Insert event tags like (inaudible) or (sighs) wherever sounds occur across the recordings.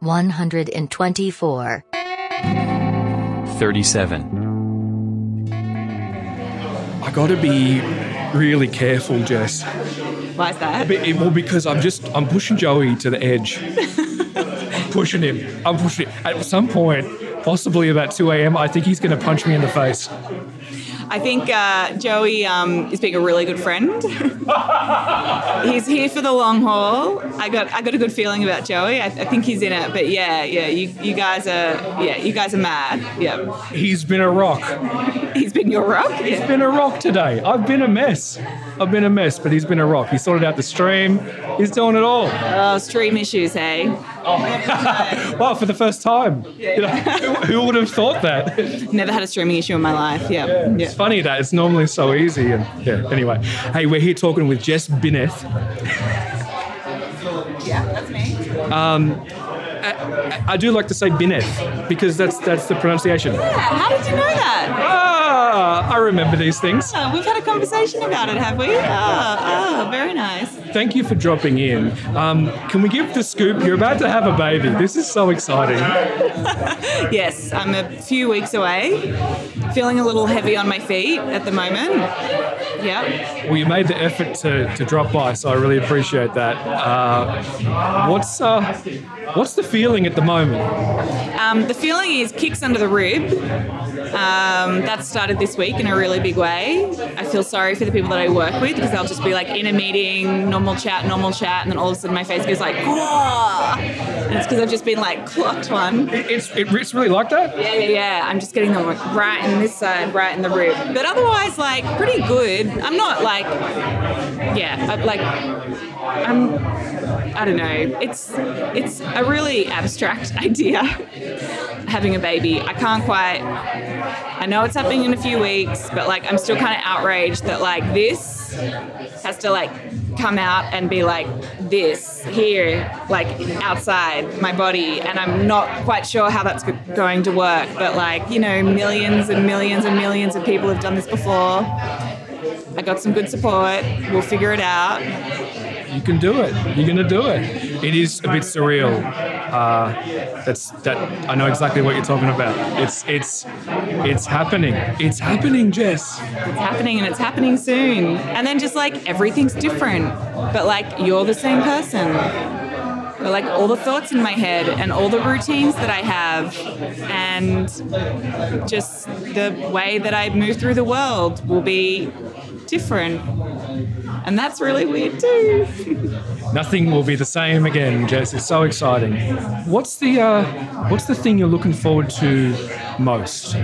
124. 37. I gotta be really careful, Jess. Why is that? But it- well, because I'm just I'm pushing Joey to the edge. I'm (laughs) pushing him. I'm pushing him. At some point, possibly about 2 a.m., I think he's going to punch me in the face. I think uh, Joey um, is being a really good friend. (laughs) he's here for the long haul. I got I got a good feeling about Joey. I, I think he's in it. But yeah, yeah, you, you guys are yeah, you guys are mad. Yeah, He's been a rock. he's been your rock. He's been a rock today. I've been a mess. I've been a mess, but he's been a rock. He sorted out the stream. He's doing it all. Oh, stream issues, hey. (laughs) Wow, for the first time. You know, who, who would have thought that? Never had a streaming issue in my life. Yeah, yeah. It's funny that it's normally so easy. And yeah, anyway, hey, we're here talking with Jess Binneth. Yeah, that's me. Um, I, I do like to say Binneth because that's that's the pronunciation. Yeah, how did you know that? Ah, I remember these things. Oh, we've had a conversation about it, have we? Oh, oh, very nice. Thank you for dropping in. Um, can we give the scoop? You're about to have a baby. This is so exciting. (laughs) Yes, I'm a few weeks away. Feeling a little heavy on my feet at the moment. Yeah. Well, you made the effort to, to drop by, so I really appreciate that. Uh, what's uh, what's the feeling at the moment? Um, the feeling is kicks under the rib. Um, that started this week in a really big way. I feel sorry for the people that I work with because they'll just be like in a meeting, normal chat, normal chat, and then all of a sudden my face goes like, "Whoa!" and it's because I've just been like clocked one. It's it, it's really like that. Yeah, yeah, yeah. I'm just getting them right in this side, right in the rib. But otherwise, like, pretty good. I'm not like, yeah, I, like, I'm, I don't know. It's, it's a really abstract (laughs) idea, having a baby. I can't quite, I know it's happening in a few weeks, but like, I'm still kind of outraged that like this has to like come out and be like this here, like outside my body, and I'm not quite sure how that's going to work. But like you know, millions and millions and millions of people have done this before. I got some good support. We'll figure it out. You can do it. You're gonna do it. It is a bit surreal. Uh, that's that. I know exactly what you're talking about. It's it's it's happening. It's happening, Jess. It's happening and it's happening soon. And then just like everything's different, but like you're the same person. But like all the thoughts in my head and all the routines that I have and just the way that I move through the world will be different. And that's really weird too. (laughs) Nothing will be the same again, Jess. It's so exciting. What's the uh, what's the thing you're looking forward to most?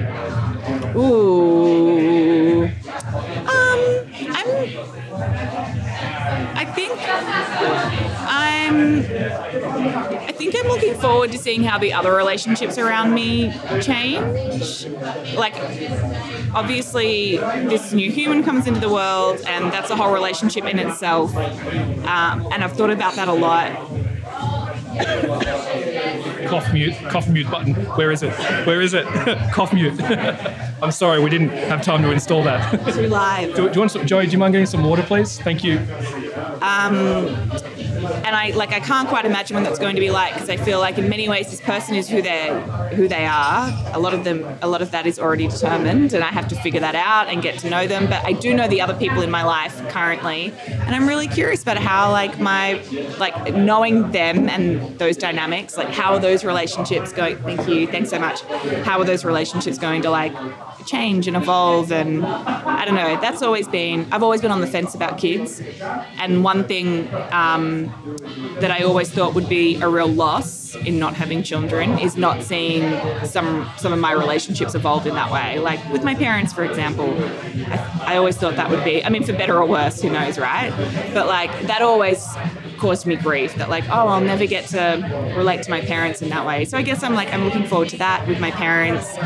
Ooh. I'm. I think I'm looking forward to seeing how the other relationships around me change. Like, obviously, this new human comes into the world, and that's a whole relationship in itself. Um, and I've thought about that a lot. Cough mute. Cough mute button. Where is it? Where is it? (laughs) Cough mute. (laughs) I'm sorry, we didn't have time to install that. Through live. (laughs) do, do you want some, Joey? Do you mind getting some water, please? Thank you. And I like I can't quite imagine what that's going to be like because I feel like in many ways this person is who they who they are. A lot of them, a lot of that is already determined, and I have to figure that out and get to know them. But I do know the other people in my life currently, and I'm really curious about how like my like knowing them and those dynamics, like how are those relationships going? Thank you, thanks so much. How are those relationships going to like change and evolve and I don't know. That's always been I've always been on the fence about kids, and one thing um, that I always thought would be a real loss in not having children is not seeing some some of my relationships evolve in that way. Like with my parents, for example, I, I always thought that would be. I mean, for better or worse, who knows, right? But like that always caused me grief. That like, oh, I'll never get to relate to my parents in that way. So I guess I'm like I'm looking forward to that with my parents.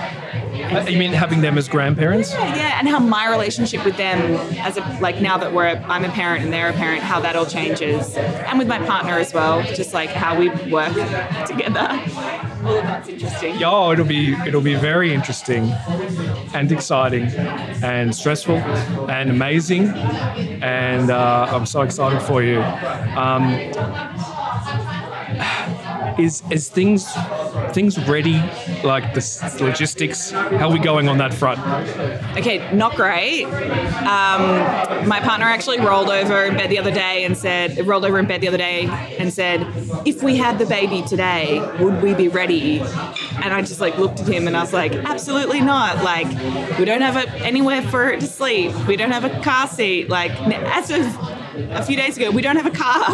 Uh, you mean having them as grandparents? Yeah, yeah, and how my relationship with them as a like now that we're I'm a parent and they're a parent, how that all changes, and with my partner as well, just like how we work (laughs) together. All of that's interesting. Yeah, Oh, it'll be it'll be very interesting and exciting and stressful and amazing, and uh, I'm so excited for you. Um, (sighs) is is things things ready? Like the logistics. How are we going on that front? Okay, not great. Um, my partner actually rolled over in bed the other day and said, rolled over in bed the other day and said, if we had the baby today, would we be ready? And I just like looked at him and I was like, absolutely not. Like, we don't have a, anywhere for it to sleep. We don't have a car seat. Like, as of a few days ago, we don't have a car.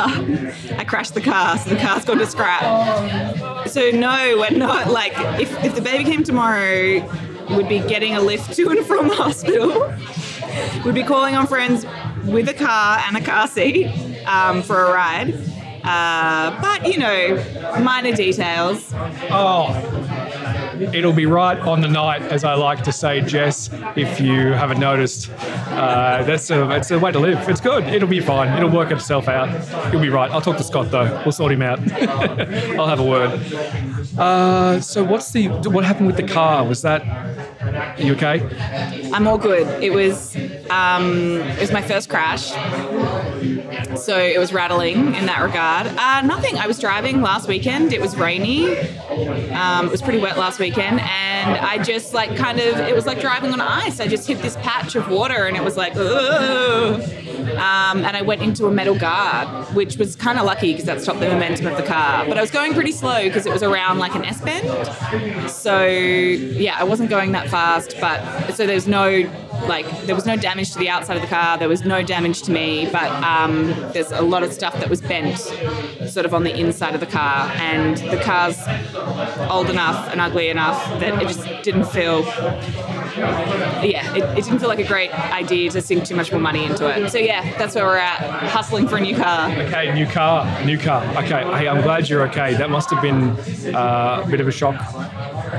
I crashed the car, so the car's gone to scrap. So no, we're not like if, if the baby came tomorrow, we'd be getting a lift to and from the hospital. We'd be calling on friends with a car and a car seat um, for a ride. Uh, but you know, minor details. Oh, it'll be right on the night, as I like to say, Jess. If you haven't noticed, uh, that's a it's a way to live. It's good. It'll be fine. It'll work itself out. You'll be right. I'll talk to Scott though. We'll sort him out. (laughs) I'll have a word. Uh, so what's the what happened with the car? Was that you okay? I'm all good. It was um, it was my first crash, so it was rattling in that regard. Uh, nothing. I was driving last weekend. It was rainy. Um, it was pretty wet last weekend, and I just like kind of it was like driving on ice. I just hit this patch of water, and it was like. Um, and I went into a metal guard, which was kind of lucky because that stopped the momentum of the car. But I was going pretty slow because it was around like an S bend. So yeah, I wasn't going that fast, but so there's no like there was no damage to the outside of the car. There was no damage to me, but um, there's a lot of stuff that was bent, sort of on the inside of the car, and the car's old enough and ugly enough that it just didn't feel yeah, it, it didn't feel like a great idea to sink too much more money into it. So yeah, that's where we're at, hustling for a new car. Okay, new car, new car. Okay, hey, I'm glad you're okay. That must have been uh, a bit of a shock.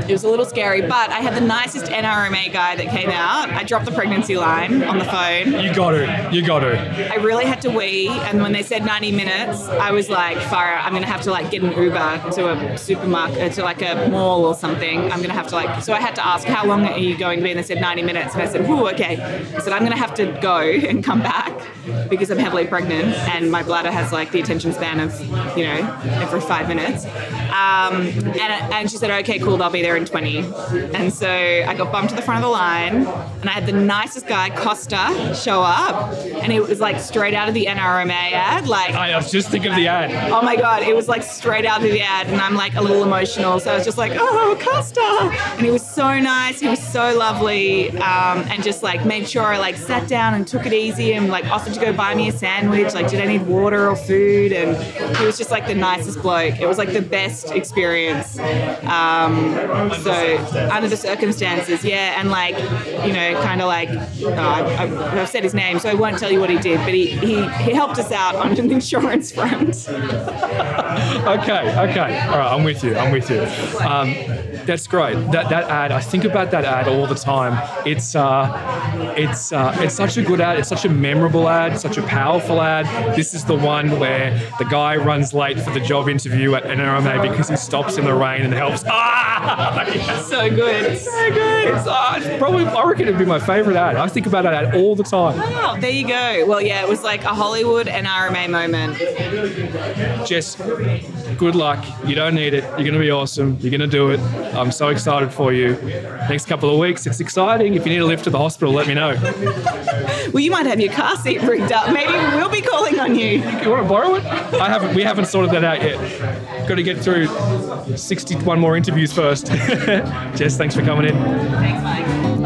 It was a little scary, but I had the nicest NRMA guy that came out. I dropped the pregnancy line on the phone. You got to, you got to. I really had to wee, and when they said 90 minutes, I was like, far. I'm gonna have to like get an Uber to a supermarket, uh, to like a mall or something. I'm gonna have to like, so I had to ask, how long are you going to be? And they said 90 minutes, and I said, ooh, okay. I said, I'm gonna have to go (laughs) and come back because I'm heavily pregnant and my bladder has like the attention span of, you know, every five minutes. Um, and, and she said, okay, cool, they'll be there in 20. And so I got bumped to the front of the line and I had the nicest guy, Costa, show up. And it was like straight out of the NRMA ad. Like, I was just thinking of the ad. oh my God, it was like straight out of the ad. And I'm like a little emotional. So I was just like, oh, Costa. And he was so nice. He was so lovely. Um, and just like made sure I like sat down and took it easy and like offered to go buy me a sandwich. Like, did I need water or food? And he was just like the nicest bloke. It was like the best experience. Um, so under the circumstances, yeah, and like you know, kind of like oh, I, I, I've said his name, so I won't tell you what he did, but he he, he helped us out on an insurance front. (laughs) Okay, okay. All right, I'm with you. I'm with you. Um, that's great. That that ad, I think about that ad all the time. It's uh, it's uh, it's such a good ad. It's such a memorable ad. Such a powerful ad. This is the one where the guy runs late for the job interview at NRMA because he stops in the rain and helps. (laughs) Ah, so good. so good. It's, uh, it's probably I reckon it'd be my favorite ad. I think about that ad all the time. Oh, there you go. Well, yeah, it was like a Hollywood NRMA moment. Jess, good luck. You don't need it. You're going to be awesome. You're going to do it. I'm so excited for you. Next couple of weeks, it's exciting. If you need a lift to the hospital, let me know. Well, you might have your car seat rigged up. Maybe we'll be calling on you. You want to borrow it? I haven't. We haven't sorted that out yet. Got to get through 61 more interviews first. (laughs) Jess, thanks for coming in. Thanks, Mike.